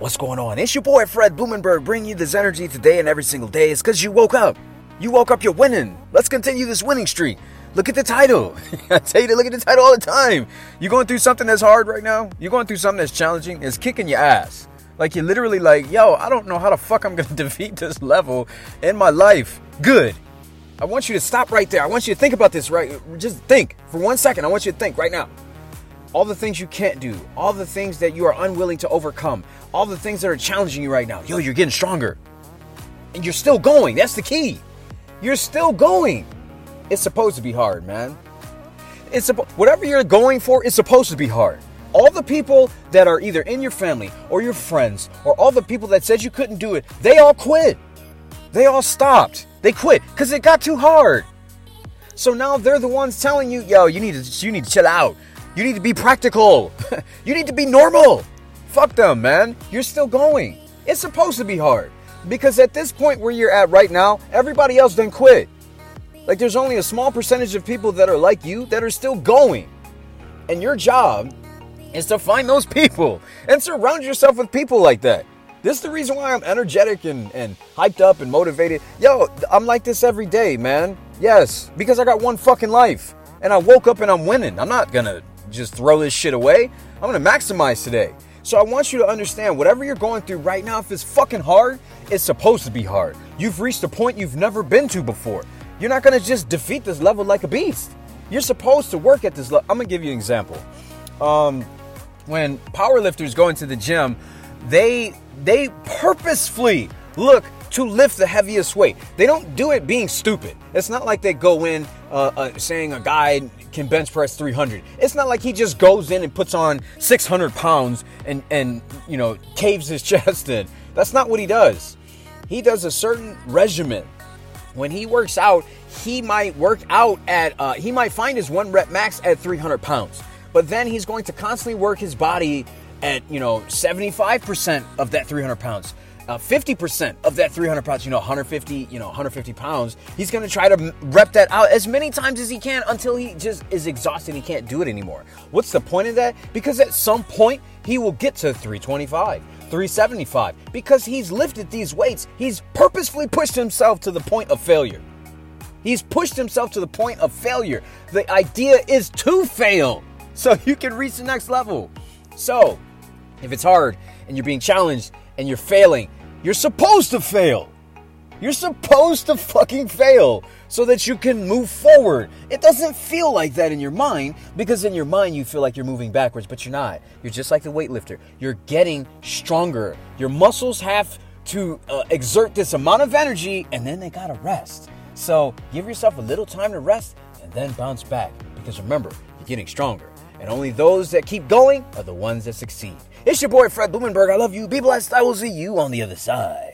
What's going on? It's your boy Fred Blumenberg bringing you this energy today and every single day. It's because you woke up. You woke up, you're winning. Let's continue this winning streak. Look at the title. I tell you to look at the title all the time. You're going through something that's hard right now? You're going through something that's challenging? It's kicking your ass. Like you're literally like, yo, I don't know how the fuck I'm gonna defeat this level in my life. Good. I want you to stop right there. I want you to think about this right. Just think for one second. I want you to think right now. All the things you can't do, all the things that you are unwilling to overcome, all the things that are challenging you right now. Yo, you're getting stronger. And you're still going. That's the key. You're still going. It's supposed to be hard, man. It's whatever you're going for, it's supposed to be hard. All the people that are either in your family or your friends or all the people that said you couldn't do it, they all quit. They all stopped. They quit because it got too hard. So now they're the ones telling you, yo, you need to you need to chill out. You need to be practical. you need to be normal. Fuck them, man. You're still going. It's supposed to be hard. Because at this point where you're at right now, everybody else done quit. Like there's only a small percentage of people that are like you that are still going. And your job is to find those people and surround yourself with people like that. This is the reason why I'm energetic and, and hyped up and motivated. Yo, I'm like this every day, man. Yes, because I got one fucking life. And I woke up and I'm winning. I'm not gonna just throw this shit away. I'm gonna maximize today. So I want you to understand whatever you're going through right now, if it's fucking hard, it's supposed to be hard. You've reached a point you've never been to before. You're not gonna just defeat this level like a beast. You're supposed to work at this level. I'm gonna give you an example. Um, when powerlifters go into the gym, they they purposefully look to lift the heaviest weight. They don't do it being stupid. It's not like they go in uh, uh, saying a guy can bench press 300. It's not like he just goes in and puts on 600 pounds and and you know caves his chest in. That's not what he does. He does a certain regimen. When he works out, he might work out at uh, he might find his one rep max at 300 pounds, but then he's going to constantly work his body at you know 75% of that 300 pounds uh, 50% of that 300 pounds, you know, 150, you know, 150 pounds, he's going to try to rep that out as many times as he can until he just is exhausted and he can't do it anymore. What's the point of that? Because at some point, he will get to 325, 375, because he's lifted these weights. He's purposefully pushed himself to the point of failure. He's pushed himself to the point of failure. The idea is to fail so you can reach the next level. So, if it's hard and you're being challenged and you're failing, you're supposed to fail. You're supposed to fucking fail so that you can move forward. It doesn't feel like that in your mind because in your mind you feel like you're moving backwards, but you're not. You're just like the weightlifter. You're getting stronger. Your muscles have to uh, exert this amount of energy and then they gotta rest. So give yourself a little time to rest and then bounce back because remember, you're getting stronger. And only those that keep going are the ones that succeed. It's your boy Fred Blumenberg. I love you. Be blessed. I will see you on the other side.